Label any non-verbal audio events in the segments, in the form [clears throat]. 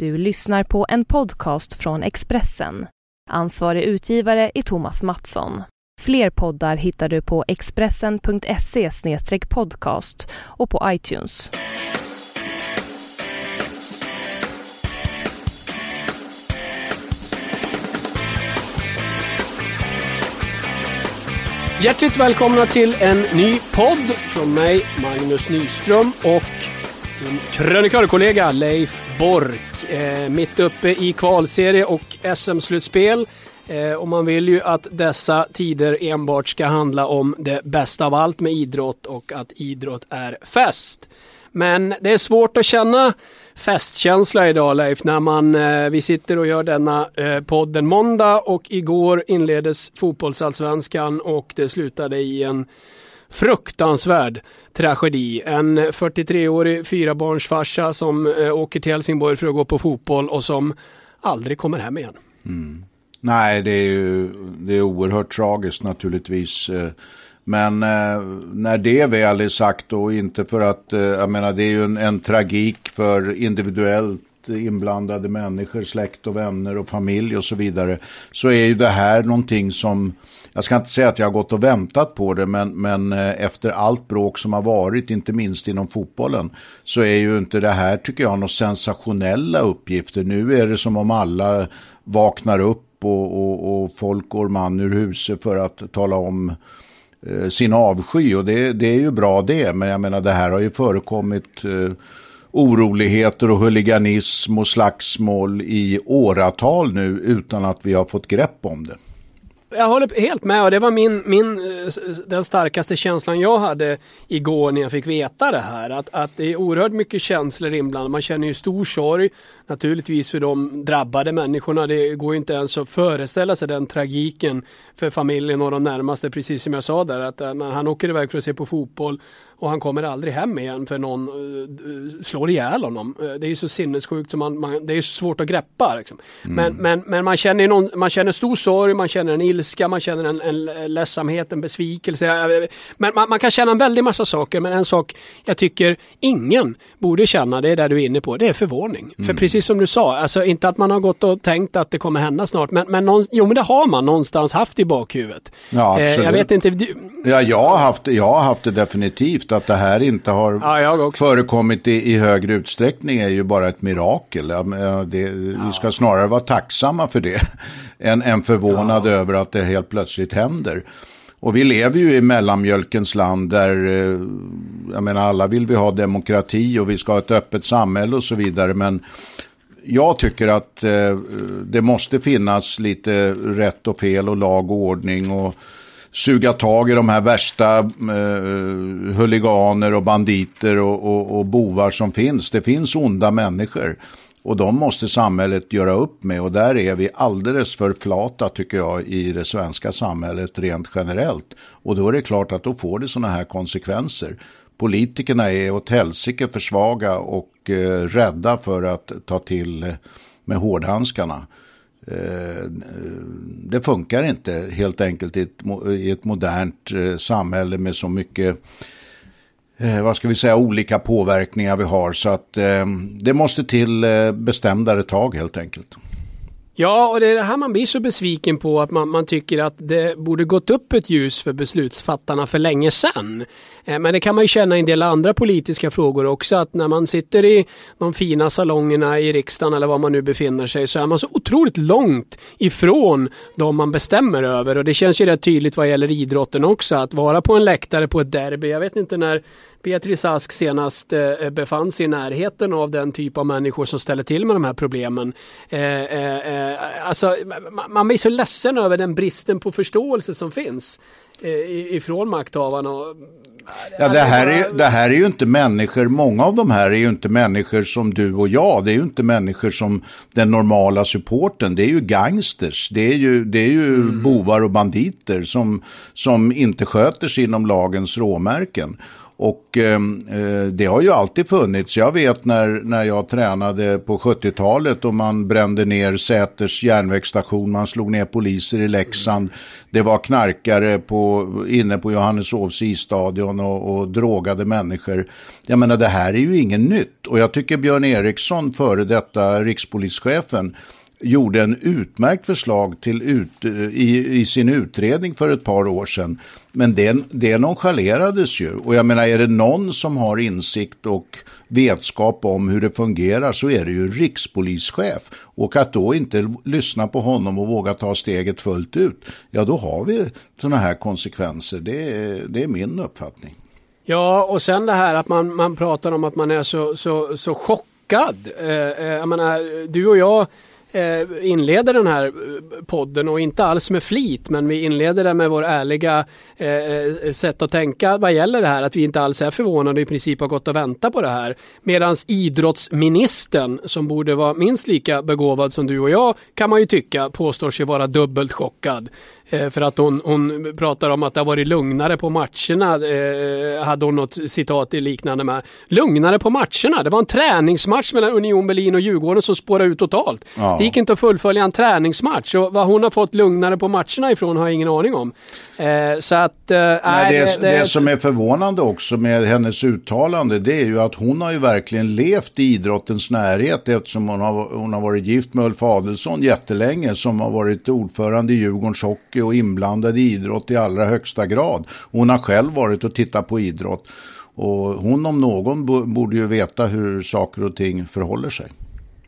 Du lyssnar på en podcast från Expressen. Ansvarig utgivare är Thomas Mattsson. Fler poddar hittar du på expressen.se podcast och på iTunes. Hjärtligt välkomna till en ny podd från mig, Magnus Nyström och min krönikörkollega Leif Bork. Eh, mitt uppe i kvalserie och SM-slutspel. Eh, och man vill ju att dessa tider enbart ska handla om det bästa av allt med idrott och att idrott är fest. Men det är svårt att känna festkänsla idag Leif, när man, eh, vi sitter och gör denna eh, podden måndag och igår inleddes fotbollsallsvenskan och det slutade i en fruktansvärd tragedi. En 43-årig fyrabarnsfarsa som eh, åker till Helsingborg för att gå på fotboll och som aldrig kommer hem igen. Mm. Nej, det är ju det är oerhört tragiskt naturligtvis. Eh, men eh, när det väl är sagt och inte för att, eh, jag menar det är ju en, en tragik för individuellt inblandade människor, släkt och vänner och familj och så vidare. Så är ju det här någonting som, jag ska inte säga att jag har gått och väntat på det, men, men eh, efter allt bråk som har varit, inte minst inom fotbollen, så är ju inte det här, tycker jag, några sensationella uppgifter. Nu är det som om alla vaknar upp och, och, och folk går man ur huset för att tala om eh, sin avsky och det, det, är ju bra det, men jag menar det här har ju förekommit eh, oroligheter och huliganism och slagsmål i åratal nu utan att vi har fått grepp om det. Jag håller helt med och det var min, min, eh, den starkaste känslan jag hade igår när jag fick veta det här. Att, att det är oerhört mycket känslor inblandade. Man känner ju stor sorg naturligtvis för de drabbade människorna. Det går ju inte ens att föreställa sig den tragiken för familjen och de närmaste. Precis som jag sa där att eh, när han åker iväg för att se på fotboll och han kommer aldrig hem igen för någon uh, slår ihjäl honom. Uh, det är ju så sinnessjukt så man, man, det är så svårt att greppa. Liksom. Mm. Men, men, men man, känner någon, man känner stor sorg, man känner en ilska, man känner en, en ledsamhet, en besvikelse. Men man, man, kan känna en väldig massa saker men en sak jag tycker ingen borde känna, det är där du är inne på, det är förvåning. Mm. För precis som du sa, alltså inte att man har gått och tänkt att det kommer hända snart men, men någon, jo men det har man någonstans haft i bakhuvudet. Ja, absolut. Eh, jag vet inte. Du... Ja, jag har haft, jag har haft det definitivt att det här inte har ja, förekommit i, i högre utsträckning är ju bara ett mirakel. Det. Vi ska snarare vara tacksamma för det [laughs] än, än förvånade över att det helt plötsligt händer. Och vi lever ju i mellanmjölkens land där, eh, jag menar alla vill vi ha demokrati och vi ska ha ett öppet samhälle och så vidare. Men jag tycker att eh, det måste finnas lite rätt och fel och lag och ordning och suga tag i de här värsta eh, huliganer och banditer och, och, och bovar som finns. Det finns onda människor. Och de måste samhället göra upp med och där är vi alldeles för flata tycker jag i det svenska samhället rent generellt. Och då är det klart att då får det sådana här konsekvenser. Politikerna är åt helsike för svaga och eh, rädda för att ta till eh, med hårdhandskarna. Eh, det funkar inte helt enkelt i ett, i ett modernt eh, samhälle med så mycket eh, vad ska vi säga, olika påverkningar vi har. Så att eh, det måste till eh, bestämdare tag helt enkelt. Ja, och det är det här man blir så besviken på att man, man tycker att det borde gått upp ett ljus för beslutsfattarna för länge sedan. Eh, men det kan man ju känna i en del andra politiska frågor också att när man sitter i de fina salongerna i riksdagen eller var man nu befinner sig så är man så otroligt långt ifrån de man bestämmer över och det känns ju rätt tydligt vad gäller idrotten också att vara på en läktare på ett derby. Jag vet inte när Beatrice Ask senast eh, befann sig i närheten av den typ av människor som ställer till med de här problemen. Eh, eh, eh alltså, man blir så ledsen över den bristen på förståelse som finns eh, ifrån makthavarna. Ja, det, här är, det här är ju inte människor, många av de här är ju inte människor som du och jag. Det är ju inte människor som den normala supporten. Det är ju gangsters, det är ju, det är ju mm. bovar och banditer som, som inte sköter sig inom lagens råmärken. Och ehm, eh, det har ju alltid funnits. Jag vet när, när jag tränade på 70-talet och man brände ner Säters järnvägsstation, man slog ner poliser i Leksand. Det var knarkare på, inne på Johanneshovs isstadion och, och drogade människor. Jag menar det här är ju inget nytt och jag tycker Björn Eriksson, före detta rikspolischefen, gjorde en utmärkt förslag till ut, eh, i, i, sin utredning för ett par år sedan. Men det, det nonchalerades ju. Och jag menar, är det någon som har insikt och vetskap om hur det fungerar så är det ju rikspolischef. Och att då inte lyssna på honom och våga ta steget fullt ut, ja då har vi sådana här konsekvenser. Det, det är min uppfattning. Ja, och sen det här att man, man pratar om att man är så, så, så chockad. Eh, eh, jag menar, du och jag Eh, inleder den här eh, podden och inte alls med flit men vi inleder den med vår ärliga eh, eh sätt att tänka vad gäller det här att vi inte alls är förvånade och i princip har gått och väntat på det här. Medan idrottsministern som borde vara minst lika begåvad som du och jag kan man ju tycka påstår sig vara dubbelt chockad. Eh, för att hon, hon pratar om att det har varit lugnare på matcherna. Eh, hade hon något citat i liknande med. Lugnare på matcherna. Det var en träningsmatch mellan Union Berlin och Djurgården som spårade ut totalt. Ja. Det gick inte att fullfölja en träningsmatch. Och vad hon har fått lugnare på matcherna ifrån har jag ingen aning om. Eh, så att... Eh, Nej, det, det, det, som är förvånande också med hennes uttalande det är ju att hon har ju verkligen levt i idrottens närhet eftersom hon har, hon har varit gift med Ulf Adelsson jättelänge som har varit ordförande i Djurgårdens hockey och inblandad i idrott i allra högsta grad. Hon har själv varit och tittat på idrott. Och hon om någon borde ju veta hur saker och ting förhåller sig.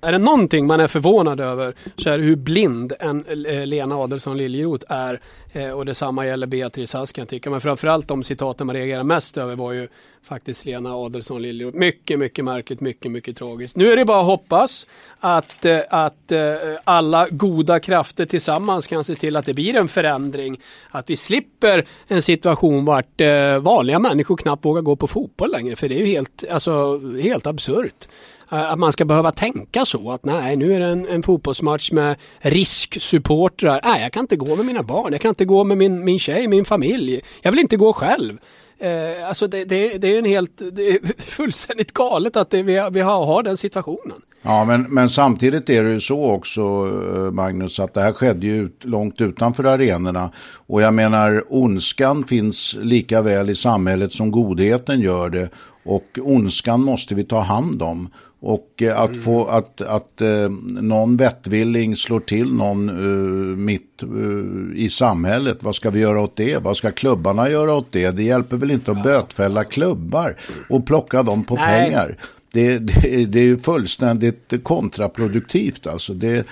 Är det någonting man är förvånad över så är det hur blind en eh, Lena Adelsohn Liljeroth är. Eh, och detsamma gäller Beatrice Ask kan jag tycka. Men framförallt de citaten man reagerar mest över var ju faktiskt Lena Adelsohn Liljeroth. Mycket, mycket märkligt, mycket, mycket tragiskt. Nu är det bara att hoppas att, eh, att eh, alla goda krafter tillsammans kan se till att det blir en förändring. Att vi slipper en situation vart eh, vanliga människor knappt vågar gå på fotboll längre. För det är ju helt, alltså, helt absurt. Att man ska behöva tänka så att nej nu är det en, en fotbollsmatch med risksupportrar. Nej jag kan inte gå med mina barn, jag kan inte gå med min, min tjej, min familj. Jag vill inte gå själv. Eh, alltså det, det, det, är en helt, det är [laughs] fullständigt galet att det, vi, vi har, har den situationen. Ja, men, men samtidigt är det ju så också, eh, Magnus, att det här skedde ju ut, långt utanför arenorna. Och jag menar, ondskan finns lika väl i samhället som godheten gör det. Och ondskan måste vi ta hand om. Och eh, att mm. få att, att eh, någon vettvilling slår till någon uh, mitt uh, i samhället. Vad ska vi göra åt det? Vad ska klubbarna göra åt det? Det hjälper väl inte att ja. bötfälla klubbar och plocka dem på Nej. pengar. Det, det, det är ju fullständigt kontraproduktivt. Alltså det,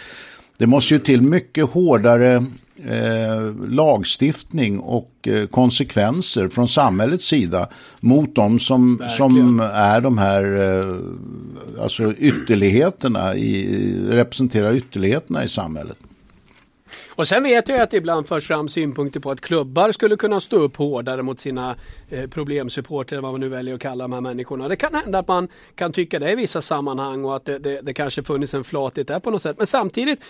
det måste ju till mycket hårdare eh, lagstiftning och eh, konsekvenser från samhällets sida mot de som, som är de här eh, alltså ytterligheterna, i, representerar ytterligheterna i samhället. Och sen vet jag att det ibland förs fram synpunkter på att klubbar skulle kunna stå upp hårdare mot sina eh, problemsupporter, vad man nu väljer att kalla de här människorna. Det kan hända att man kan tycka det i vissa sammanhang och att det, det, det kanske funnits en flathet där på något sätt. Men samtidigt,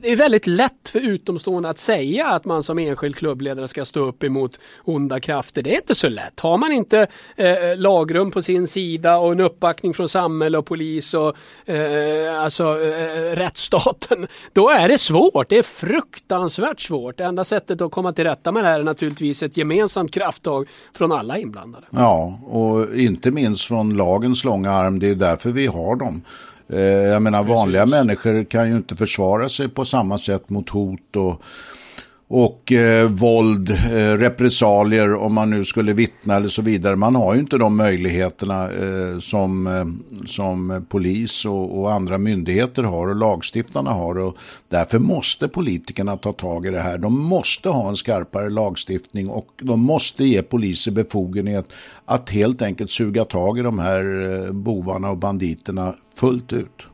det är väldigt lätt för utomstående att säga att man som enskild klubbledare ska stå upp emot onda krafter. Det är inte så lätt. Har man inte eh, lagrum på sin sida och en uppbackning från samhälle och polis och eh, alltså eh, rättsstaten, då är det svårt. Det är fruktansvärt svårt. Det enda sättet att komma till rätta med det här är naturligtvis ett gemensamt krafttag från alla inblandade. Ja, och inte minst från lagens långa arm. Det är därför vi har dem. Eh, jag menar Precis. vanliga människor kan ju inte försvara sig på samma sätt mot hot och och eh, våld, eh, repressalier om man nu skulle vittna eller så vidare. Man har ju inte de möjligheterna eh, som, eh, som polis och, och, andra myndigheter har och lagstiftarna har. Och därför måste politikerna ta tag i det här. De måste ha en skarpare lagstiftning och de måste ge poliser befogenhet att helt enkelt suga tag i de här eh, bovarna och banditerna fullt ut.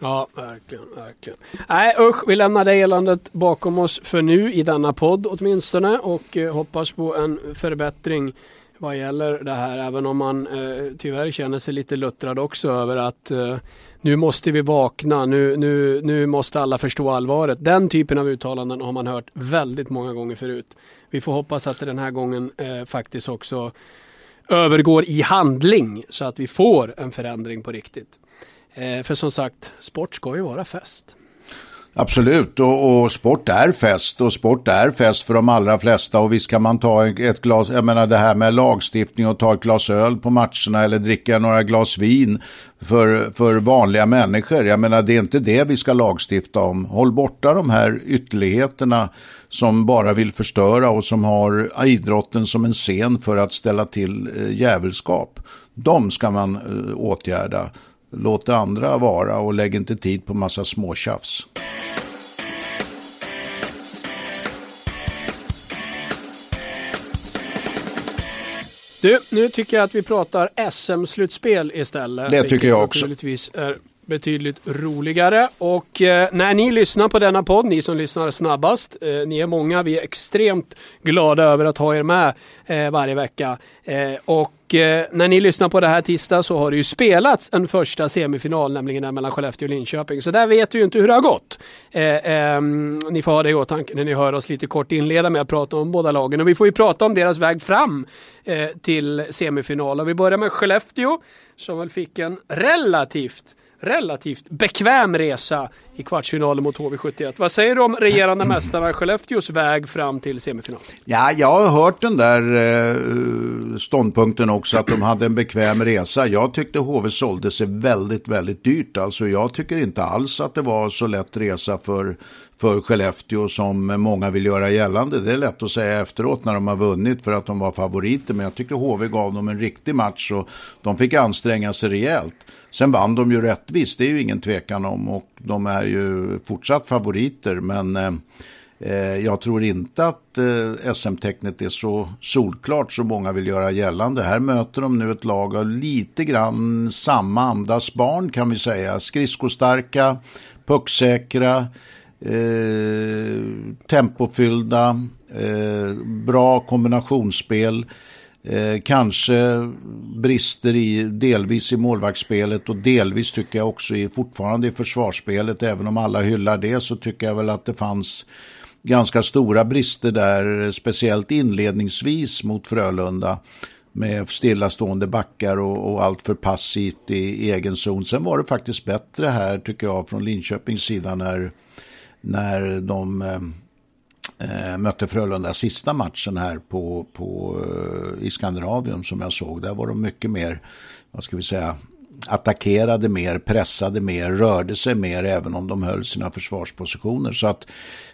Ja, verkligen, verkligen. Nej usch, vi lämnar det eländet bakom oss för nu i denna podd åtminstone och eh, hoppas på en förbättring vad gäller det här. Även om man eh, tyvärr känner sig lite luttrad också över att eh, nu måste vi vakna, nu, nu, nu måste alla förstå allvaret. Den typen av uttalanden har man hört väldigt många gånger förut. Vi får hoppas att det den här gången eh, faktiskt också övergår i handling så att vi får en förändring på riktigt. Eh, för som sagt, sport ska ju vara fest. Absolut, och, och, sport är fest och sport är fest för de allra flesta och visst kan man ta ett glas, jag menar det här med lagstiftning och ta ett glas öl på matcherna eller dricka några glas vin för, för vanliga människor. Jag menar det är inte det vi ska lagstifta om. Håll borta de här ytterligheterna som bara vill förstöra och som har idrotten som en scen för att ställa till eh, djävulskap. De ska man eh, åtgärda. Låt det andra vara och lägg inte tid på massa småtjafs. Du, nu tycker jag att vi pratar SM-slutspel istället. Det tycker jag också. Naturligtvis är betydligt roligare. Och eh, när ni lyssnar på denna podd, ni som lyssnar snabbast, eh, ni är många, vi är extremt glada över att ha er med eh, varje vecka. Eh, och eh, när ni lyssnar på det här tisdag så har det ju spelats en första semifinal, nämligen den mellan Skellefteå och Linköping. Så där vet vi ju inte hur det har gått. Eh, ehm, ni får ha det i åtanke när ni hör oss lite kort inleda med att prata om båda lagen. Och vi får ju prata om deras väg fram eh, till semifinal. Och vi börjar med Skellefteå som väl fick en relativt relativt bekväm resa i kvartsfinalen mot HV71. Vad säger du om regerande [clears throat] mästarna Skellefteås väg fram till semifinal? Ja, jag har hört den där eh, ståndpunkten också att de hade en bekväm resa. Jag tyckte HV sålde sig väldigt, väldigt dyrt. Alltså jag tycker inte alls att det var så lätt resa för för Skellefteå som många vill göra gällande. Det är lätt att säga efteråt när de har vunnit för att de var favoriter. Men jag tycker HV gav dem en riktig match och de fick anstränga sig rejält. Sen vann de ju rättvist, det är ju ingen tvekan om. Och de är ju fortsatt favoriter. Men eh, jag tror inte att eh, SM-tecknet är så solklart som många vill göra gällande. Här möter de nu ett lag av lite grann samma andas barn kan vi säga. Skridskostarka, pucksäkra eh, tempofyllda, eh, bra kombinationsspel. Eh, kanske brister i delvis i målvaktsspelet och delvis tycker jag också i, fortfarande i försvarsspelet. Även om alla hyllar det så tycker jag väl att det fanns ganska stora brister där, speciellt inledningsvis mot Frölunda med stillastående backar och, och allt för passivt i, i egen zon. Sen var det faktiskt bättre här tycker jag från Linköpings sida när när de eh, eh, mötte Frölunda sista matchen här på, på, eh, i Skandinavium som jag såg. Där var de mycket mer, vad ska vi säga, attackerade mer, pressade mer, rörde sig mer även om de höll sina försvarspositioner. Så att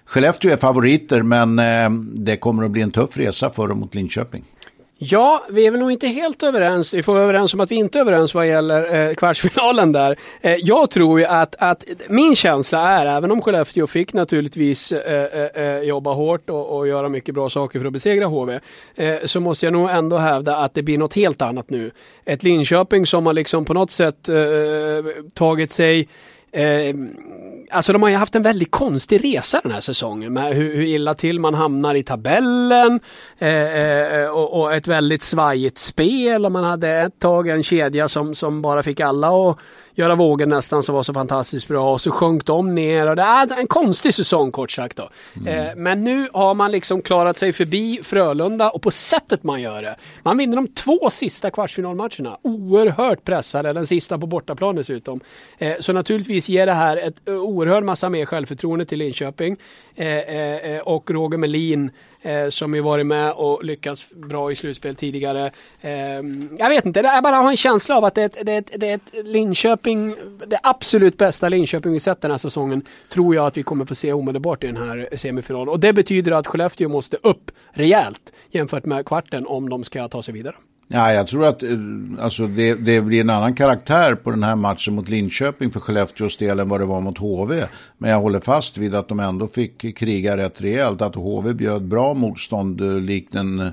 Skellefteå är favoriter men eh, det kommer att bli en tuff resa för dem mot Linköping. Ja, vi är väl nog inte helt överens. Vi får vara överens om att vi inte är överens vad gäller eh, kvartsfinalen där. Eh, jag tror ju att, att min känsla är, även om Skellefteå fick naturligtvis eh, eh, eh jobba hårt och, och, göra mycket bra saker för att besegra HV, eh, så måste jag nog ändå hävda att det blir något helt annat nu. Ett Linköping som har liksom på något sätt eh, tagit sig Eh, alltså de har ju haft en väldigt konstig resa den här säsongen med hur, hur illa till man hamnar i tabellen eh, eh, och, och, ett väldigt svajigt spel och man hade ett tag en kedja som, som bara fick alla att göra vågen nästan som var så fantastiskt bra och så sjönk de ner och det är en konstig säsong kort sagt då. Mm. Eh, men nu har man liksom klarat sig förbi Frölunda och på sättet man gör det. Man vinner de två sista kvartsfinalmatcherna. Oerhört pressade, den sista på bortaplan dessutom. Eh, så naturligtvis ger det här ett oerhört oerhörd massa mer självförtroende till Linköping. Eh, eh, eh och Roger Melin eh, som ju varit med och lyckats bra i slutspel tidigare. Eh, jag vet inte, jag bara har en känsla av att det är, ett, det, är ett, det är ett Linköping, det absolut bästa Linköping vi sett den här säsongen, tror jag att vi kommer få se omedelbart i den här semifinalen. Och det betyder att Skellefteå måste upp rejält jämfört med kvarten om de ska ta sig vidare. Ja, jag tror att eh, alltså, det, det, blir en annan karaktär på den här matchen mot Linköping för Skellefteås del än vad det var mot HV. Men jag håller fast vid att de ändå fick kriga rätt rejält. Att HV bjöd bra motstånd eh, likt en,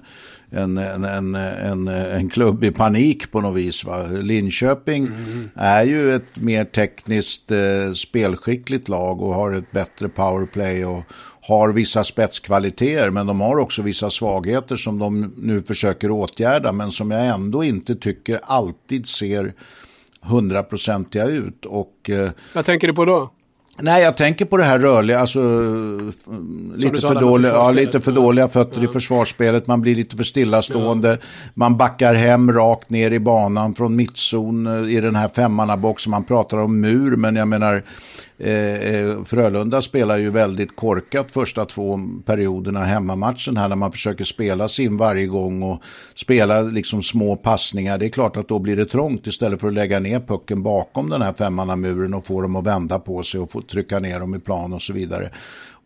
en, en, en, en, klubb i panik på något vis. Va? Linköping mm. är ju ett mer tekniskt eh, spelskickligt lag och har ett bättre powerplay och har vissa spetskvaliteter men de har också vissa svagheter som de nu försöker åtgärda men som jag ändå inte tycker alltid ser hundraprocentiga ut. Och, eh, Vad tänker du på då? Nej, jag tänker på det här rörliga, alltså lite för, dåliga, ja, lite för dåliga fötter ja. i försvarsspelet. Man blir lite för stillastående. Ja. Man backar hem rakt ner i banan från mittzon eh, i den här femmannaboxen. Man pratar om mur, men jag menar Eh, eh, Frölunda spelar ju väldigt korkat första två perioderna hemmamatchen här när man försöker spela sin varje gång och spela liksom små passningar. Det är klart att då blir det trångt istället för att lägga ner pucken bakom den här femmannamuren och få dem att vända på sig och få trycka ner dem i plan och så vidare.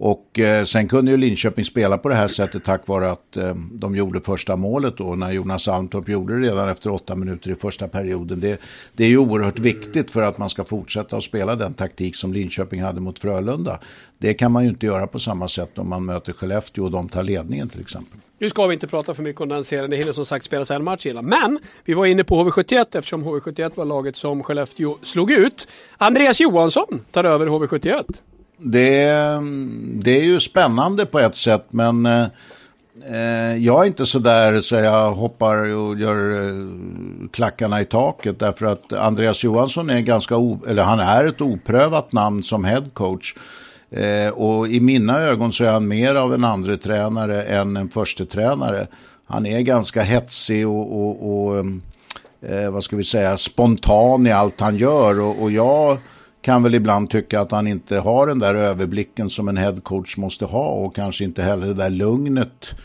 Och eh, sen kunde ju Linköping spela på det här sättet tack vare att eh, de gjorde första målet då när Jonas Almtorp gjorde det redan efter åtta minuter i första perioden. Det, det är ju oerhört viktigt för att man ska fortsätta att spela den taktik som Linköping hade mot Frölunda. Det kan man ju inte göra på samma sätt om man möter Skellefteå och de tar ledningen till exempel. Nu ska vi inte prata för mycket om den serien, det hinner som sagt spelas en match innan. Men vi var inne på HV71 eftersom HV71 var laget som Skellefteå slog ut. Andreas Johansson tar över HV71 det, det är ju spännande på ett sätt men eh, eh, jag är inte så där så jag hoppar och gör eh, klackarna i taket därför att Andreas Johansson är ganska, o, eller han är ett oprövat namn som headcoach. Eh, och i mina ögon så är han mer av en andra tränare än en första tränare. Han är ganska hetsig och, och, och eh, vad ska vi säga, spontan i allt han gör och, och jag kan väl ibland tycka att han inte har den där överblicken som en headcoach måste ha och kanske inte heller det där lugnet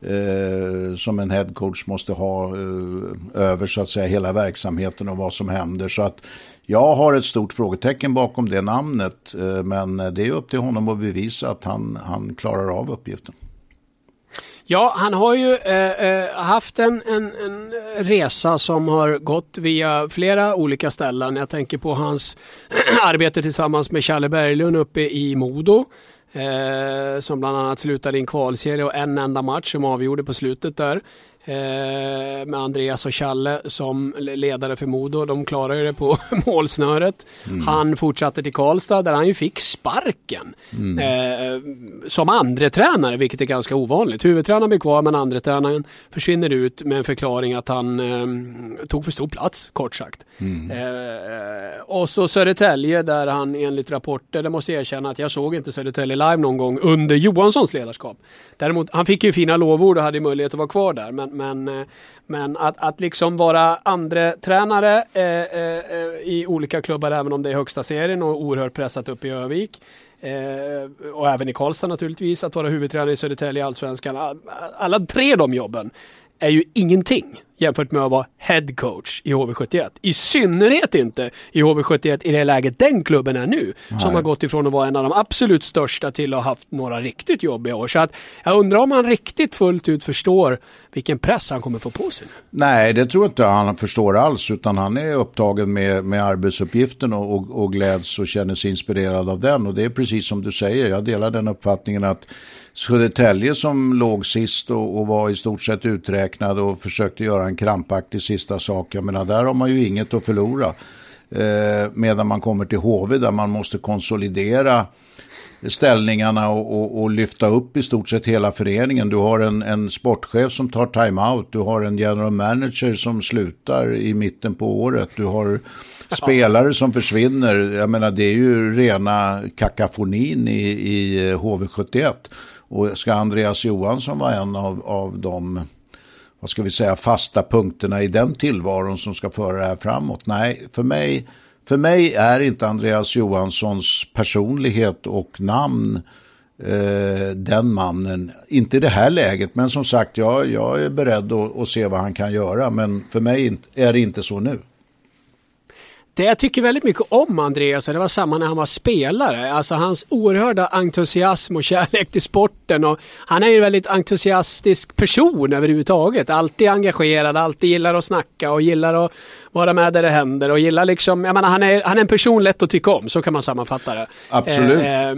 eh, som en headcoach måste ha eh, över så att säga hela verksamheten och vad som händer. Så att jag har ett stort frågetecken bakom det namnet eh, men det är upp till honom att bevisa att han, han klarar av uppgiften. Ja, han har ju eh, eh, haft en, en, en, resa som har gått via flera olika ställen. Jag tänker på hans [clears throat] arbete tillsammans med Challe Berglund uppe i Modo. Eh, som bland annat slutade i en kvalserie och en enda match som avgjorde på slutet där. Eh, med Andreas och Challe som ledare för Modo. De klarar ju det på [laughs] målsnöret. Mm. Han fortsatte till Karlstad där han ju fick sparken. Mm. Eh, som andre tränare vilket är ganska ovanligt. Huvudtränaren blir kvar men andre tränaren försvinner ut med en förklaring att han eh, tog för stor plats kort sagt. Mm. Eh, och så Södertälje där han enligt rapporter, det måste jag erkänna att jag såg inte Södertälje live någon gång under Johanssons ledarskap. Däremot, han fick ju fina lovord och hade möjlighet att vara kvar där. Men, men, eh, men att, att liksom vara andra tränare eh, eh, eh, i olika klubbar, även om det är högsta serien och oerhört pressat upp i Övik. Eh, och även i Karlstad naturligtvis, att vara huvudtränare i Södertälje i Allsvenskan. Alla tre de jobben är ju ingenting jämfört med att vara head coach i HV71. I synnerhet inte i HV71 i det läget den klubben är nu. Nej. Som har gått ifrån att vara en av de absolut största till att ha haft några riktigt jobbiga år. Så att jag undrar om han riktigt fullt ut förstår vilken press han kommer få på sig. Nej, det tror inte han förstår alls. Utan han är upptagen med, med arbetsuppgiften och, och, och gläds och känner sig inspirerad av den. Och det är precis som du säger. Jag delar den uppfattningen att Södertälje som låg sist och, och, var i stort sett uträknade och försökte göra en krampaktig sista sak. Jag menar, där har man ju inget att förlora. Eh, medan man kommer till HV där man måste konsolidera ställningarna och, och, och, lyfta upp i stort sett hela föreningen. Du har en, en sportchef som tar timeout, du har en general manager som slutar i mitten på året, du har spelare som försvinner. Jag menar det är ju rena kakafonin i, i HV71. Och ska Andreas Johansson vara en av, av de vad ska vi säga, fasta punkterna i den tillvaron som ska föra det här framåt? Nej, för mig, för mig är inte Andreas Johanssons personlighet och namn eh, den mannen. Inte i det här läget, men som sagt, jag, jag är beredd att, att se vad han kan göra. Men för mig är det inte så nu. Det jag tycker väldigt mycket om Andreas, det var samma när han var spelare. Alltså hans oerhörda entusiasm och kärlek till sporten. Och han är ju en väldigt entusiastisk person överhuvudtaget. Alltid engagerad, alltid gillar att snacka och gillar att vara med där det händer. Och gillar liksom, jag menar, han, är, han är en person lätt att tycka om, så kan man sammanfatta det. Absolut. Eh,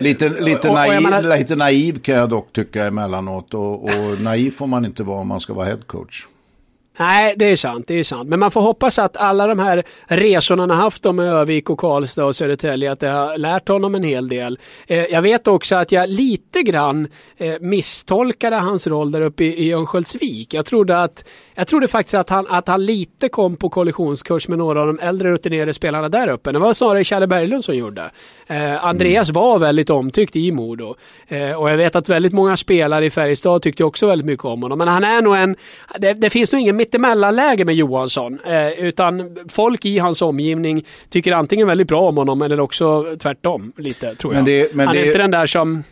lite, lite, och, naiv, och menar, lite naiv kan jag dock tycka emellanåt. Och, och naiv får man inte vara om man ska vara headcoach. Nej, det är sant. Det är sant. Men man får hoppas att alla de här resorna han har haft med Övik och Karlstad och Södertälje, att det har lärt honom en hel del. Eh, jag vet också att jag lite grann eh, misstolkade hans roll där uppe i, i Örnsköldsvik. Jag trodde, att, jag trodde faktiskt att han, att han lite kom på kollisionskurs med några av de äldre rutinerade spelarna där uppe. Det var snarare Kjelle Berglund som gjorde. Eh, Andreas mm. var väldigt omtyckt i Modo. Eh, och jag vet att väldigt många spelare i Färjestad tyckte också väldigt mycket om honom. Men han är nog en... Det, det finns nog ingen mittemellanläge med Johansson. Eh, utan folk i hans omgivning tycker antingen väldigt bra om honom eller också tvärtom lite, tror jag. Men det, men han är det... inte den där som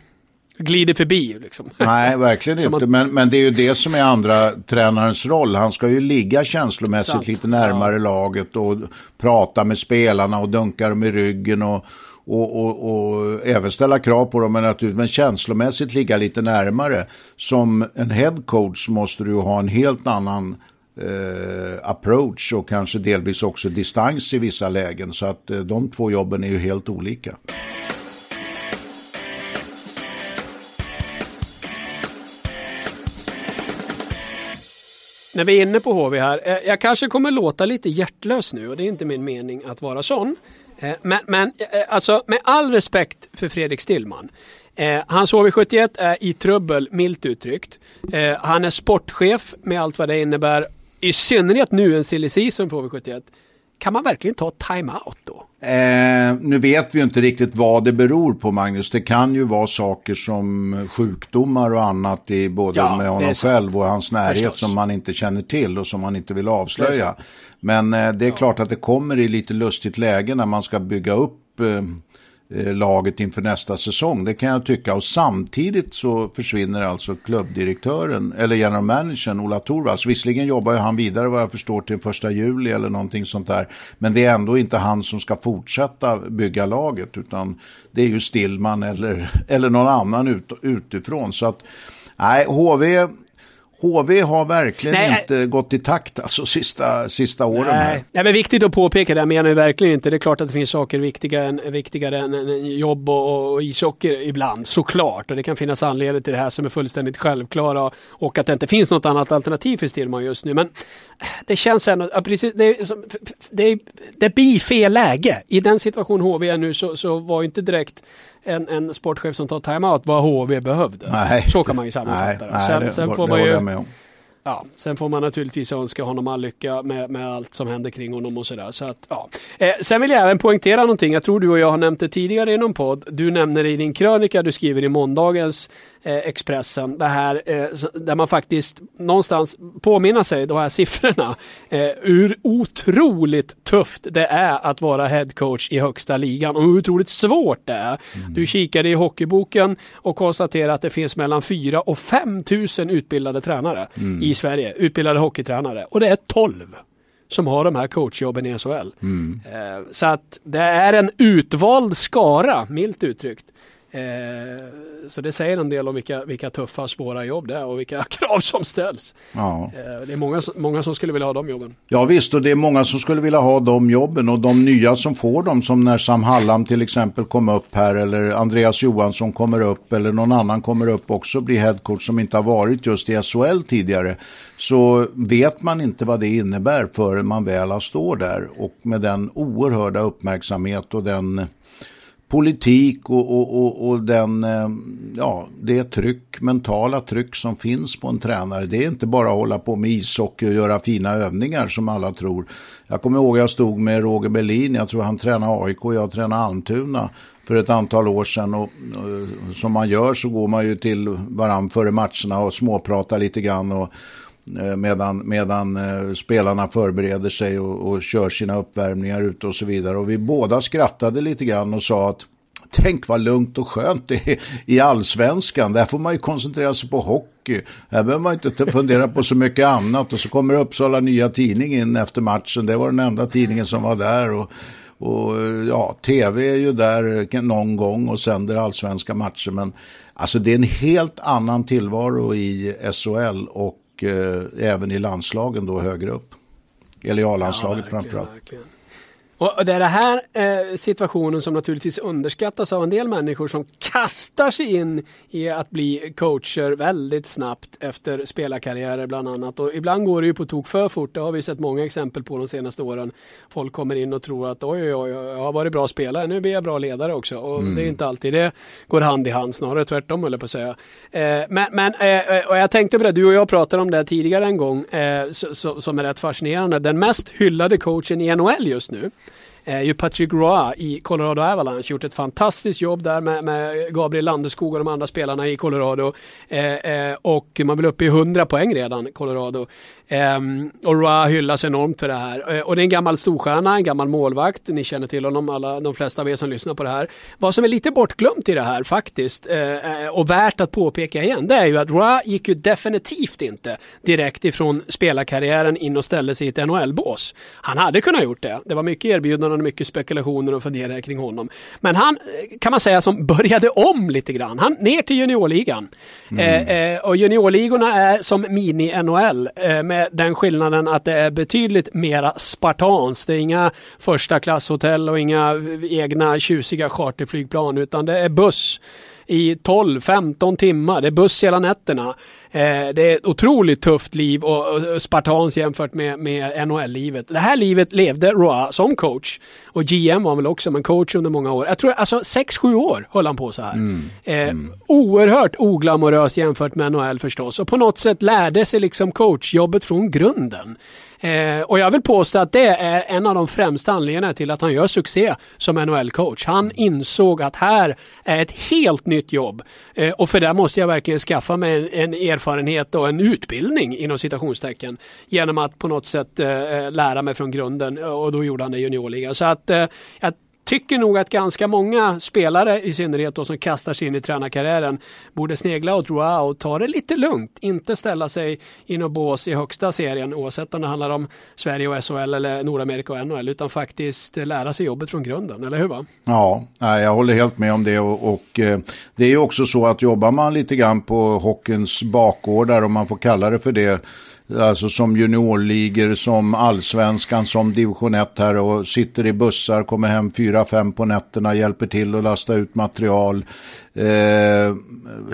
glider förbi. Liksom. [laughs] Nej, verkligen inte. Man... Men, men det är ju det som är andra tränarens roll. Han ska ju ligga känslomässigt Sant. lite närmare ja. laget och prata med spelarna och dunka dem i ryggen och, och, och, och även ställa krav på dem, men, naturligtvis, men känslomässigt ligga lite närmare. Som en head coach måste du ha en helt annan eh, approach och kanske delvis också distans i vissa lägen. Så att eh, de två jobben är ju helt olika. när vi är inne på HV här, eh, jag kanske kommer låta lite hjärtlös nu och det är inte min mening att vara sån. Eh, men, men eh, alltså med all respekt för Fredrik Stillman. Hans HV71 är i trubbel, milt uttryckt. Han är sportchef med allt vad det innebär. I synnerhet nu en silly season på HV71. Kan man verkligen ta time-out då? Eh, nu vet vi inte riktigt vad det beror på Magnus. Det kan ju vara saker som sjukdomar och annat i både ja, med honom själv och hans närhet Förstås. som man inte känner till och som man inte vill avslöja. Men eh, det är ja. klart att det kommer i lite lustigt läge när man ska bygga upp Eh, Eh, laget inför nästa säsong. Det kan jag tycka. Och samtidigt så försvinner alltså klubbdirektören, eller general managern Ola Torvalds. Visserligen jobbar ju han vidare vad jag förstår till första juli eller någonting sånt där. Men det är ändå inte han som ska fortsätta bygga laget utan det är ju Stillman eller, [laughs] eller någon annan ut, utifrån. Så att nej, HV HV har verkligen Nej, inte äh, gått i takt alltså sista, sista åren. Nej. Här. Nej, men viktigt att påpeka det menar jag verkligen inte. Det är klart att det finns saker viktigare än, viktigare än, än jobb och, och ishockey ibland, såklart. Och det kan finnas anledning till det här som är fullständigt självklara och att det inte finns något annat alternativ för Stillman just nu. Men det känns ändå, precis, det, det, det blir fel läge. I den situation HV är nu så, så var inte direkt en, en sportchef som tar timeout vad HV behövde. Nej. Så kan man ju sammanfatta det. Sen, sen får man ju... Ja, sen får man naturligtvis önska honom all lycka med, med allt som händer kring honom och sådär. Så ja. Eh, sen vill jag även poängtera någonting. Jag tror du och jag har nämnt det tidigare i någon podd. Du nämner det i din krönika du skriver i måndagens Expressen. Det här eh, där man faktiskt någonstans påminner sig de här siffrorna. Eh, hur otroligt tufft det är att vara headcoach i högsta ligan och hur otroligt svårt det är. Mm. Du kikade i hockeyboken och konstaterade att det finns mellan 4 och 5 000 utbildade tränare mm. i Sverige. Utbildade hockeytränare och det är 12 som har de här coachjobben i SHL. Mm. Eh, så att det är en utvald skara, milt uttryckt. Eh, så det säger en del om vilka, vilka tuffa, svåra jobb det är och vilka [laughs] krav som ställs. Ja. Eh, det är många, många som skulle vilja ha de jobben. Ja visst, och det är många som skulle vilja ha de jobben och de nya som får dem, som när Sam Hallam till exempel kom upp här eller Andreas Johansson kommer upp eller någon annan kommer upp också blir headcoach som inte har varit just i SHL tidigare. Så vet man inte vad det innebär förrän man väl har står där och med den oerhörda uppmärksamhet och den politik och, och, och, och, den, eh, ja, det tryck, mentala tryck som finns på en tränare. Det är inte bara att hålla på med ishockey och göra fina övningar som alla tror. Jag kommer ihåg jag stod med Roger Berlin, jag tror han tränar AIK och jag tränar Almtuna för ett antal år sedan. Och, och, som man gör så går man ju till varandra före matcherna och småpratar lite grann. Och, Eh, medan, medan eh, spelarna förbereder sig och, och kör sina uppvärmningar ute och så vidare. Och vi båda skrattade lite grann och sa att tänk vad lugnt och skönt det är i allsvenskan. Där får man ju koncentrera sig på hockey. Här behöver man inte fundera på så mycket annat. Och så kommer Uppsala Nya Tidning in efter matchen. Det var den enda tidningen som var där. Och, och eh, ja, tv är ju där någon gång och sänder allsvenska matcher. Men alltså det är en helt annan tillvaro i SHL och och eh, även i landslagen då högre upp. Eller i A-landslaget ja, framförallt. Verkligen. Och det är den här eh, situationen som naturligtvis underskattas av en del människor som kastar sig in i att bli coacher väldigt snabbt efter spelarkarriärer bland annat. Och ibland går det ju på tok för fort. Det har vi sett många exempel på de senaste åren. Folk kommer in och tror att oj, oj, oj, jag har varit bra spelare, nu blir jag bra ledare också. Och mm. det är inte alltid det går hand i hand, snarare tvärtom höll jag på att säga. Eh, men, men eh, och jag tänkte på det, du och jag pratade om det tidigare en gång, eh, så, så, som är rätt fascinerande. Den mest hyllade coachen i NHL just nu är ju Patrick Roy i Colorado Avalanche. Gjort ett fantastiskt jobb där med, med Gabriel Landeskog och de andra spelarna i Colorado. Eh, eh, och man vill upp i 100 poäng redan, Colorado. Um, och Roy hyllas enormt för det här. Uh, och det är en gammal storstjärna, en gammal målvakt. Ni känner till honom, alla, de flesta av er som lyssnar på det här. Vad som är lite bortglömt i det här faktiskt, uh, och värt att påpeka igen, det är ju att Roy gick ju definitivt inte direkt ifrån spelarkarriären in och ställde sig i ett NHL-bås. Han hade kunnat gjort det. Det var mycket erbjudanden och mycket spekulationer och funderingar kring honom. Men han, kan man säga, som började om lite grann. Han ner till juniorligan. Mm. Uh, och juniorligorna är som mini-NHL med den skillnaden att det är betydligt mera spartans. Det är inga första klasshotell och inga egna tjusiga charterflygplan utan det är buss i 12-15 timmar. Det är buss hela nätterna. Eh, det är ett otroligt tufft liv och, spartans jämfört med, med NHL-livet. Det här livet levde Roa som coach. Och GM var han väl också, men coach under många år. Jag tror alltså 6-7 år höll han på så här. Mm. Eh, mm. Oerhört oglamorös jämfört med NHL förstås. Och på något sätt lärde sig liksom coachjobbet från grunden. Eh, och jag vill påstå att det är en av de främsta anledningarna till att han gör succé som NHL-coach. Han insåg att här är ett helt nytt jobb eh, och för det måste jag verkligen skaffa mig en, en, erfarenhet och en utbildning inom citationstecken genom att på något sätt eh, eh lära mig från grunden och då gjorde han det i juniorligan. Så att eh, jag tycker nog att ganska många spelare i synnerhet då som kastar sig in i tränarkarriären borde snegla åt Roa och ta det lite lugnt. Inte ställa sig i något bås i högsta serien oavsett om det handlar om Sverige och SHL eller Nordamerika och NHL utan faktiskt lära sig jobbet från grunden, eller hur? Va? Ja, jag håller helt med om det och, och eh, det är ju också så att jobbar man lite grann på hockeyns bakgårdar om man får kalla det för det alltså som juniorligor, som allsvenskan, som division 1 här och sitter i bussar, kommer hem 4-5 på nätterna, hjälper till att lasta ut material. Eh,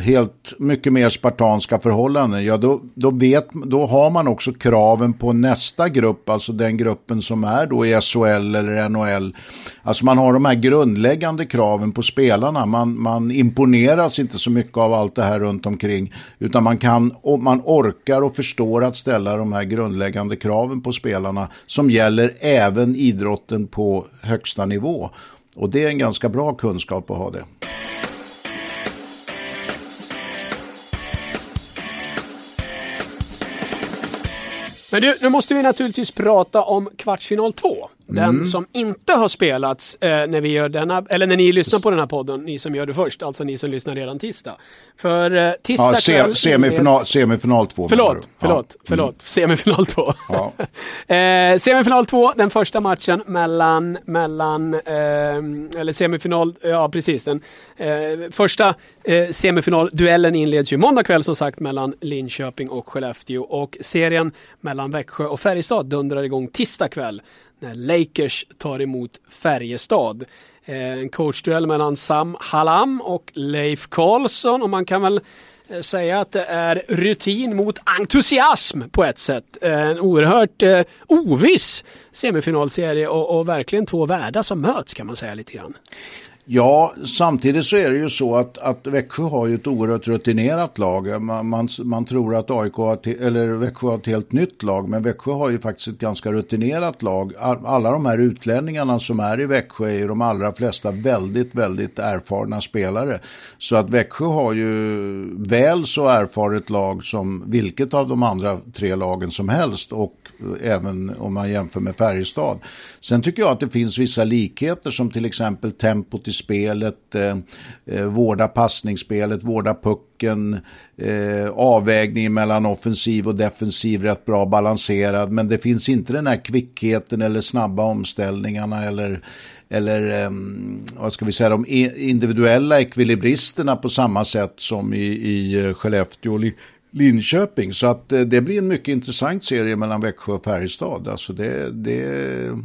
helt mycket mer spartanska förhållanden, ja då, då, vet, då har man också kraven på nästa grupp, alltså den gruppen som är då i SHL eller NHL. Alltså man har de här grundläggande kraven på spelarna, man, man imponeras inte så mycket av allt det här runt omkring, utan man, kan, och man orkar och förstår att ställa de här grundläggande kraven på spelarna som gäller även idrotten på högsta nivå. Och det är en ganska bra kunskap att ha det. Men du, nu måste vi naturligtvis prata om kvartsfinal 2. Den mm. som inte har spelats eh, när vi gör denna, eller när ni lyssnar på den här podden, ni som gör det först, alltså ni som lyssnar redan tisdag. För eh, tisdag ja, se, kväll semifinal, semifinal 2. Förlåt, förlåt, ja. förlåt. Mm. Semifinal 2. Ja. [laughs] eh, semifinal 2, den första matchen mellan, mellan eh, eller semifinal, ja precis den. Eh, första eh, semifinalduellen inleds ju måndag kväll som sagt mellan Linköping och Skellefteå och serien mellan Växjö och Färjestad dundrar igång tisdag kväll när Lakers tar emot Färjestad. Eh, en coachduell mellan Sam Hallam och Leif Karlsson och man kan väl eh, säga att det är rutin mot entusiasm på ett sätt. Eh, en oerhört eh, oviss semifinalserie och, och verkligen två världar som möts kan man säga lite grann. Ja, samtidigt så är det ju så att, att Växjö har ju ett oerhört rutinerat lag. Man, man, man tror att AIK har eller Växjö har ett helt nytt lag, men Växjö har ju faktiskt ett ganska rutinerat lag. Alla de här utlänningarna som är i Växjö är ju de allra flesta väldigt, väldigt erfarna spelare. Så att Växjö har ju väl så erfaret lag som vilket av de andra tre lagen som helst och även om man jämför med Färjestad. Sen tycker jag att det finns vissa likheter som till exempel tempot i spelet, eh, eh, vårda passningsspelet, vårda pucken, eh, avvägningen mellan offensiv och defensiv rätt bra balanserad. Men det finns inte den här kvickheten eller snabba omställningarna eller eller ehm, vad ska vi säga, de individuella ekvilibristerna på samma sätt som i, i eh, Skellefteå Linköping. Så att eh, det blir en mycket intressant serie mellan Växjö och Färjestad. Alltså det, det,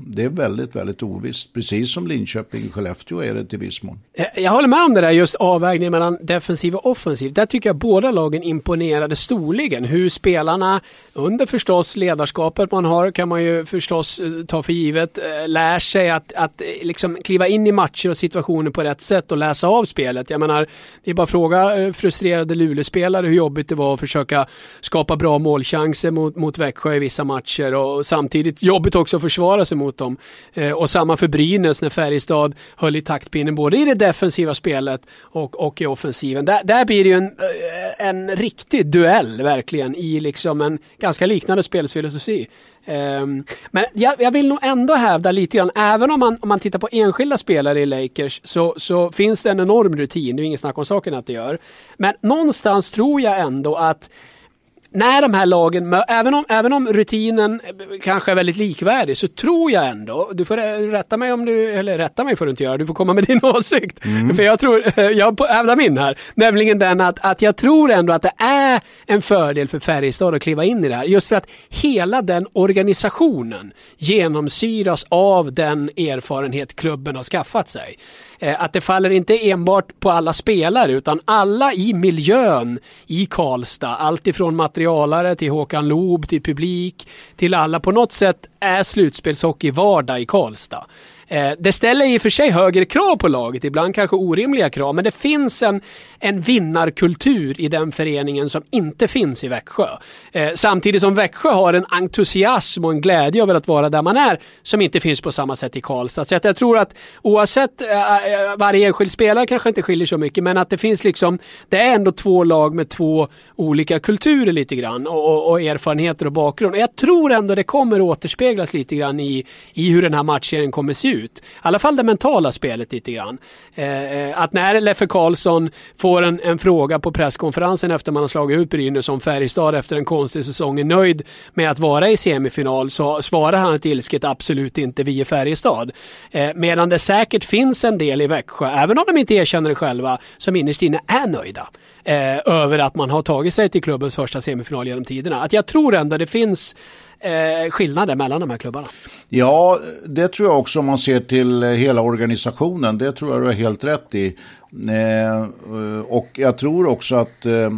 det är väldigt, väldigt ovisst. Precis som Linköping och Skellefteå är det till viss mån. Eh, jag håller med om det där just avvägningen mellan defensiv och offensiv. Där tycker jag båda lagen imponerade storligen. Hur spelarna under förstås ledarskapet man har kan man ju förstås eh, ta för givet. Lär sig att, att liksom kliva in i matcher och situationer på rätt sätt och läsa av spelet. Jag menar, det är bara att fråga frustrerade Luleåspelare hur jobbigt det var att försöka försöka skapa bra målchanser mot, mot Växjö i vissa matcher och samtidigt jobbigt också att försvara sig mot dem. Eh, och samma för Brynäs när Färjestad höll i taktpinnen både i det defensiva spelet och, och i offensiven. Där, där blir det ju en, eh, en riktig duell verkligen i liksom en ganska liknande spelsfilosofi. Um, men jag, jag, vill nog ändå hävda lite grann, även om man, om man tittar på enskilda spelare i Lakers så, så finns det en enorm rutin, det är inget snack om saken att det gör. Men någonstans tror jag ändå att när de här lagen, även om, även om rutinen kanske är väldigt likvärdig så tror jag ändå, du får rätta mig om du, eller rätta mig får du inte göra, du får komma med din [laughs] åsikt. Mm. För jag tror, jag hävdar min här, nämligen den att, att jag tror ändå att det är en fördel för Färjestad att kliva in i det här. Just för att hela den organisationen genomsyras av den erfarenhet klubben har skaffat sig. Eh, att det faller inte enbart på alla spelare utan alla i miljön i Karlstad. Alltifrån materialare till Håkan Loob till publik till alla på något sätt är slutspelshockey vardag i Karlstad. Eh, det ställer i och för sig högre krav på laget, ibland kanske orimliga krav, men det finns en, en vinnarkultur i den föreningen som inte finns i Växjö. Eh, samtidigt som Växjö har en entusiasm och en glädje över att vara där man är som inte finns på samma sätt i Karlstad. Så att jag tror att oavsett, eh, eh varje enskild spelare kanske inte skiljer så mycket, men att det finns liksom, det är ändå två lag med två olika kulturer lite grann och, och, och erfarenheter och bakgrund. Och jag tror ändå det kommer återspeglas lite grann i, i hur den här matchen kommer se ut. I alla fall det mentala spelet lite grann. Eh, eh, att när Leffe Karlsson får en, en, fråga på presskonferensen efter man har slagit ut Brynäs om Färjestad efter en konstig säsong är nöjd med att vara i semifinal så svarar han ett ilsket absolut inte vi är Färjestad. Eh, medan det säkert finns en del i Växjö, även om de inte erkänner det själva, som innerst inne är nöjda eh, över att man har tagit sig till klubbens första semifinal genom tiderna. Att jag tror ändå det finns eh, skillnader mellan de här klubbarna. Ja, det tror jag också om man ser till hela organisationen. Det tror jag du har helt rätt i. Eh, och jag tror också att eh,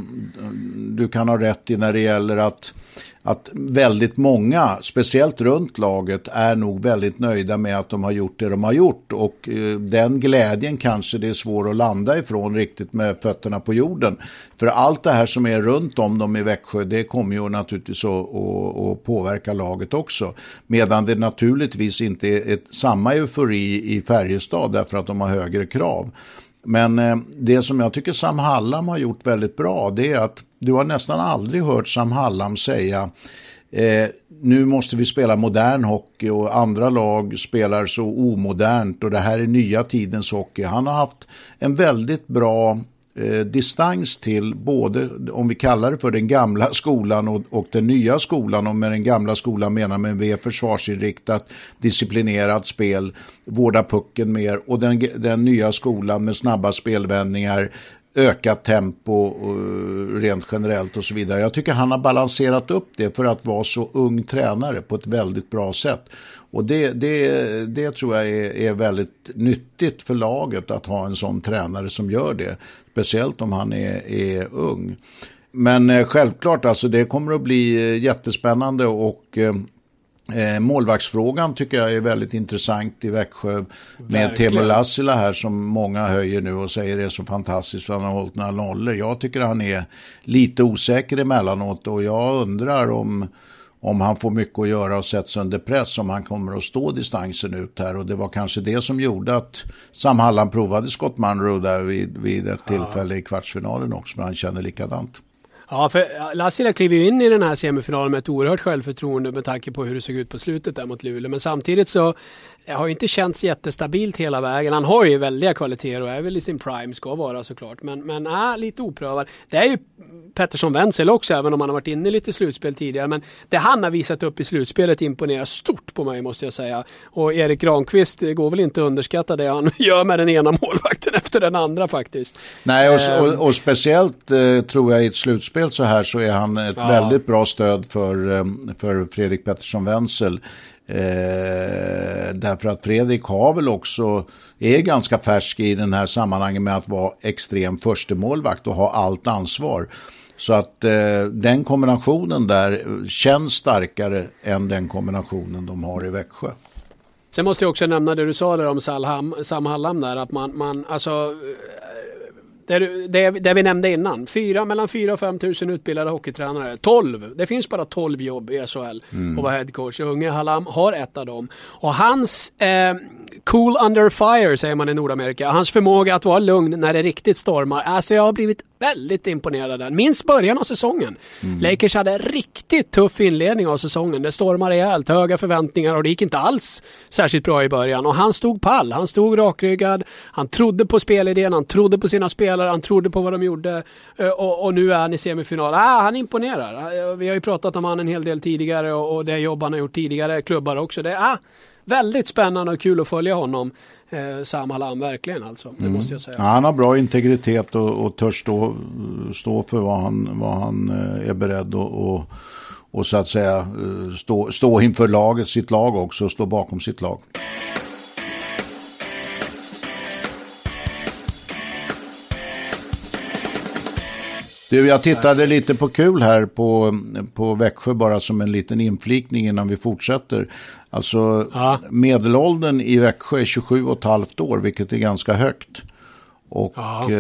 du kan ha rätt i när det gäller att att väldigt många, speciellt runt laget, är nog väldigt nöjda med att de har gjort det de har gjort. Och eh, den glädjen kanske det är svår att landa ifrån riktigt med fötterna på jorden. För allt det här som är runt om dem i Växjö, det kommer ju naturligtvis att, att, att påverka laget också. Medan det naturligtvis inte är ett, samma eufori i Färjestad därför att de har högre krav. Men eh, det som jag tycker Sam Hallam har gjort väldigt bra det är att du har nästan aldrig hört Sam Hallam säga eh, nu måste vi spela modern hockey och andra lag spelar så omodernt och det här är nya tidens hockey. Han har haft en väldigt bra eh, distans till både, om vi kallar det för den gamla skolan och, och den nya skolan. Och med den gamla skolan menar man mer försvarsinriktat, disciplinerat spel, vårda pucken mer. Och den, den nya skolan med snabba spelvändningar, ökat tempo eh, rent generellt och så vidare. Jag tycker han har balanserat upp det för att vara så ung tränare på ett väldigt bra sätt. Och det, det, det tror jag är, är väldigt nyttigt för laget att ha en sån tränare som gör det. Speciellt om han är, är ung. Men eh, självklart, alltså det kommer att bli eh, jättespännande och eh, målvaktsfrågan tycker jag är väldigt intressant i Växjö med Teemu Lassila här som många höjer nu och säger är så fantastiskt för han har hållit några nollor. Jag tycker han är lite osäker emellanåt och jag undrar om, om han får mycket att göra och sätts under press om han kommer att stå distansen ut här och det var kanske det som gjorde att Sam Halland provade Scott Munro där vid, vid ett tillfälle i kvartsfinalen också för han känner likadant. Ja, för Lassila kliver ju in i den här semifinalen med ett oerhört självförtroende med tanke på hur det såg ut på slutet där mot Luleå. Men samtidigt så det har ju inte känts jättestabilt hela vägen. Han har ju väldiga kvaliteter och är väl i sin prime, ska vara såklart. Men, men äh, lite oprövad. Det är ju Pettersson Wenzel också, även om han har varit inne lite i slutspel tidigare. Men det han har visat upp i slutspelet imponerar stort på mig måste jag säga. Och Erik Granqvist går väl inte att underskatta det han [laughs] gör med den ena målvakten efter den andra faktiskt. Nej, och, och, ehm. och speciellt eh, tror jag i ett slutspel så här så är han ett ja. väldigt bra stöd för, eh, för Fredrik Pettersson Wenzel. Eh, därför att Fredrik har väl också, är ganska färsk i den här sammanhangen med att vara extrem förstemålvakt och ha allt ansvar. Så att eh, den kombinationen där känns starkare än den kombinationen de har i Växjö. Sen måste jag också nämna det du sa där om Salham, Sam Hallam där att man, man alltså eh, det, det, det vi nämnde innan. Fyra, mellan 4 och 5 tusen utbildade hockeytränare. 12. Det finns bara 12 jobb i SHL mm. att vara headcoach. Unge Halam har ett av dem. Och hans eh, cool under fire säger man i Nordamerika. Hans förmåga att vara lugn när det riktigt stormar. Alltså jag har blivit väldigt imponerad av den. Minst början av säsongen. Mm. Lakers hade riktigt tuff inledning av säsongen. Det stormade rejält, höga förväntningar och det gick inte alls särskilt bra i början. Och han stod pall, han stod rakryggad, han trodde på spelidén, han trodde på sina spelare, han trodde på vad de gjorde. Eh, och, och nu är han i semifinal. Ah, han imponerar. Vi har ju pratat om han en hel del tidigare och, och det jobb han har gjort tidigare, klubbar också. Det är ah, väldigt spännande och kul att följa honom eh, Sam Hallam, verkligen alltså. Det mm. måste jag säga. Ja, han har bra integritet och, och törs stå, stå för vad han, vad han eh, är beredd och, och, och så att säga eh, stå, stå inför laget, sitt lag också, och stå bakom sitt lag. Du, jag tittade lite på kul här på, på Växjö bara som en liten inflikning innan vi fortsätter. Alltså ja. medelåldern i Växjö är 27,5 år, vilket är ganska högt. Och ja. eh,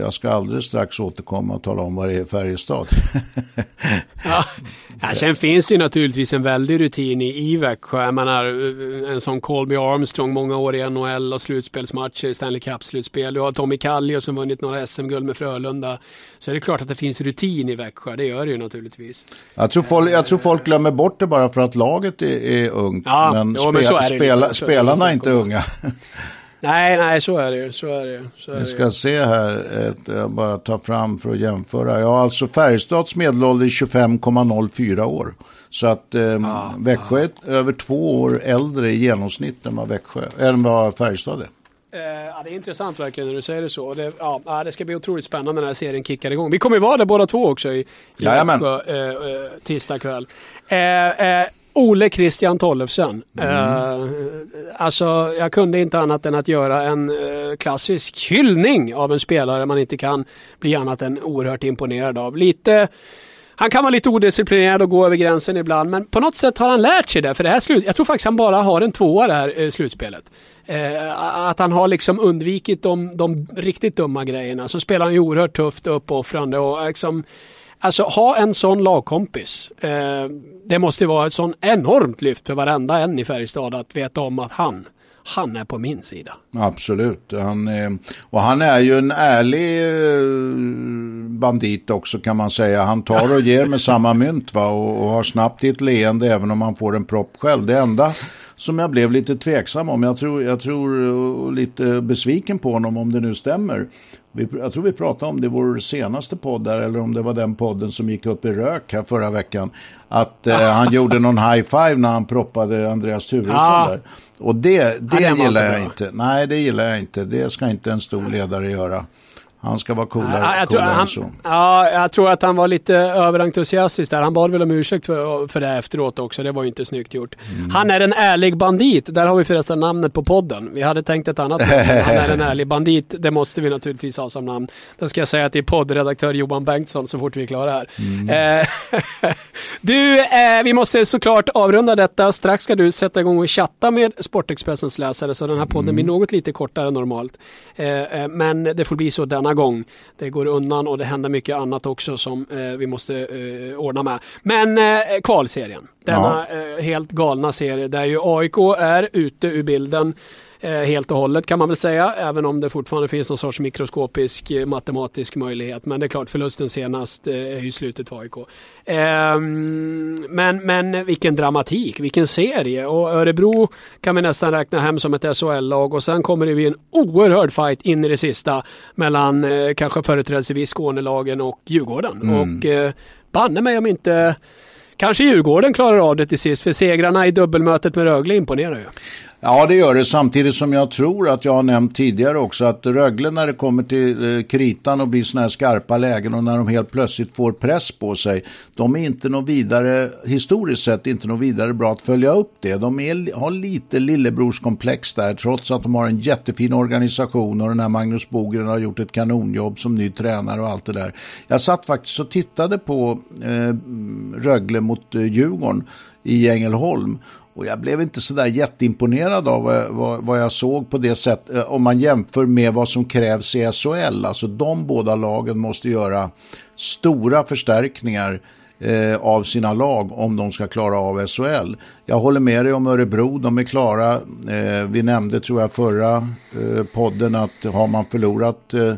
jag ska alldeles strax återkomma och tala om vad det är Färjestad. [laughs] ja. ja, sen finns det naturligtvis en väldig rutin i, i Växjö. Jag menar, en sån Colby Armstrong, många år i NHL och slutspelsmatcher, Stanley Cup-slutspel. Du har Tommy Kallio som vunnit några SM-guld med Frölunda. Så är det klart att det finns rutin i Växjö, det gör det ju naturligtvis. Jag tror folk, jag tror folk glömmer bort det bara för att laget är, är ungt. Ja, men, jo, men spel, spela, spelarna är inte unga. [laughs] Nej, nej, så är det ju. Så är det, så är Vi ska se här, ett, jag bara tar fram för att jämföra. Ja, alltså Färjestads medelålder är 25,04 år. Så att eh, ja, Växjö är över två år äldre i genomsnitt än vad, Växjö, än vad Färjestad är. Eh, ja, det är intressant verkligen när du säger det så. Det, ja, det ska bli otroligt spännande när den här serien kickar igång. Vi kommer ju vara där båda två också i, i Växjö, eh, eh, tisdag kväll. Eh, eh Ole Christian Tollefsen. Mm. Eh, alltså, jag kunde inte annat än att göra en eh, klassisk hyllning av en spelare man inte kan bli annat än oerhört imponerad av. Lite han kan vara lite odisciplinerad och gå över gränsen ibland, men på något sätt har han lärt sig det. För det här slut, jag tror faktiskt han bara har en tvåa det här eh, slutspelet. Eh, att han har liksom undvikit de, de riktigt dumma grejerna. Så spelar han ju oerhört tufft och uppoffrande och liksom Alltså ha en sån lagkompis. Eh, det måste vara ett sån enormt lyft för varenda en i Färjestad att veta om att han, han är på min sida. Absolut. Han är, och han är ju en ärlig eh, bandit också kan man säga. Han tar och ger med samma mynt va? Och, och har snabbt ett leende även om han får en propp själv. Det enda som jag blev lite tveksam om. Jag tror, jag tror eh, lite besviken på honom om det nu stämmer. Vi, jag tror vi pratade om det i vår senaste podd där, eller om det var den podden som gick upp i rök här förra veckan. Att eh, [laughs] han gjorde någon high five när han proppade Andreas Turesson ja. där. Och det, det ja, gillar jag inte. Nej, det gillar jag inte. Det ska inte en stor ledare göra. Han ska vara coolare, ja, jag coolare han, så. Ja, jag tror att han var lite överentusiastisk där. Han bad väl om ursäkt för, för det efteråt också. Det var ju inte snyggt gjort. Mm. Han är en ärlig bandit. Där har vi förresten namnet på podden. Vi hade tänkt ett annat namn. Han är en [laughs] ärlig bandit. Det måste vi naturligtvis ha som namn. Då ska jag säga till poddredaktör Johan Bengtsson så fort vi är klara här. Mm. Eh, [laughs] du, eh, vi måste såklart avrunda detta. Strax ska du sätta igång och chatta med Sportexpressens läsare så den här podden mm. blir något lite kortare än normalt. Eh, men det får bli så denna gång. Det går undan och det händer mycket annat också som eh, vi måste eh, ordna med. Men eh, kvalserien, denna ja. Eh, helt galna serie där ju AIK är ute ur bilden helt och hållet kan man väl säga, även om det fortfarande finns någon sorts mikroskopisk eh, matematisk möjlighet. Men det är klart, förlusten senast är ju slutet för AIK. Ehm, men, men vilken dramatik, vilken serie. Och Örebro kan vi nästan räkna hem som ett SHL-lag och sen kommer det bli en oerhörd fight in i det sista mellan eh, kanske företrädesvis Skånelagen och Djurgården. Mm. Och eh, banne mig om inte Kanske Djurgården klarar av det till sist, för segrarna i dubbelmötet med Rögle imponerar ju. Ja, det gör det. Samtidigt som jag tror att jag har nämnt tidigare också att Rögle när det kommer till eh, kritan och blir sådana här skarpa lägen och när de helt plötsligt får press på sig. De är inte något vidare, historiskt sett inte något vidare bra att följa upp det. De är, har lite lillebrorskomplex där trots att de har en jättefin organisation och den här Magnus Bogren har gjort ett kanonjobb som ny tränare och allt det där. Jag satt faktiskt och tittade på eh, Rögle mot eh, Djurgården i Ängelholm och jag blev inte sådär jätteimponerad av eh, vad, vad jag såg på det sättet. Eh, om man jämför med vad som krävs i SHL. Alltså de båda lagen måste göra stora förstärkningar eh, av sina lag om de ska klara av SHL. Jag håller med dig om Örebro, de är klara. Eh, vi nämnde tror jag förra eh, podden att har man förlorat eh,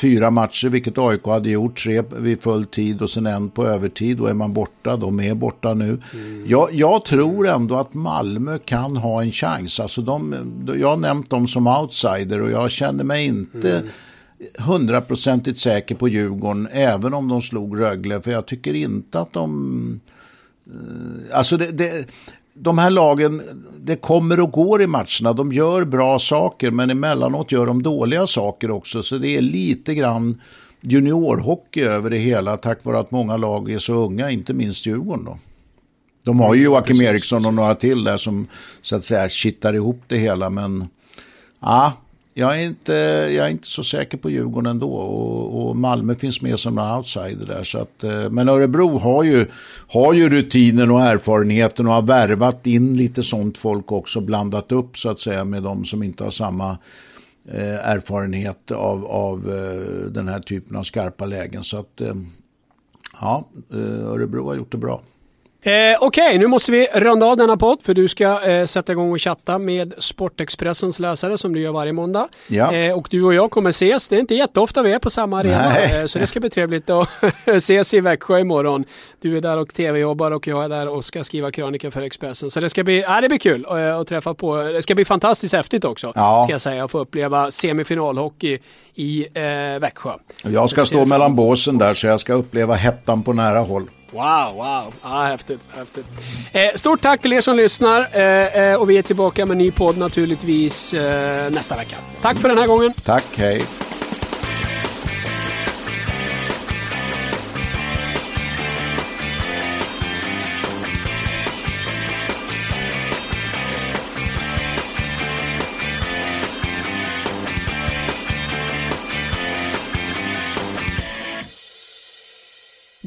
fyra matcher, vilket AIK hade gjort, tre vid full tid och sen en på övertid, då är man borta. De är borta nu. Mm. Jag, jag, tror ändå att Malmö kan ha en chans. Alltså de, jag har nämnt dem som outsider och jag känner mig inte mm hundraprocentigt säker på Djurgården även om de slog Rögle. För jag tycker inte att de... Eh, alltså det, det, de här lagen, det kommer och går i matcherna. De gör bra saker men emellanåt gör de dåliga saker också. Så det är lite grann juniorhockey över det hela tack vare att många lag är så unga, inte minst Djurgården då. De har ju Joakim Eriksson och några till där som så att säga kittar ihop det hela men ja, jag är, inte, jag är inte så säker på Djurgården ändå och, och Malmö finns med som en outsider där. Så att, eh, men Örebro har ju, har ju rutinen och erfarenheten och har värvat in lite sånt folk också, blandat upp så att säga med de som inte har samma eh, erfarenhet av, av eh, den här typen av skarpa lägen. Så att eh, ja, eh, Örebro har gjort det bra. Eh, Okej, okay, nu måste vi runda av denna podd för du ska eh, sätta igång och chatta med Sportexpressens läsare som du gör varje måndag. Ja. Eh, och du och jag kommer ses. Det är inte jätteofta vi är på samma arena. Eh, så det ska bli trevligt att [laughs] ses i Växjö imorgon. Du är där och tv-jobbar och jag är där och ska skriva krönika för Expressen. Så det ska bli, äh, det blir kul att, att träffa på. Det ska bli fantastiskt häftigt också. Ja. Ska jag säga. Att få uppleva semifinalhockey i eh, Växjö. Jag ska stå mellan båsen där så jag ska uppleva hettan på nära håll. Wow, wow. Ah, häftigt. häftigt. Eh, stort tack till er som lyssnar. Eh, eh, och vi är tillbaka med en ny podd naturligtvis eh, nästa vecka. Tack för den här gången. Tack, hej.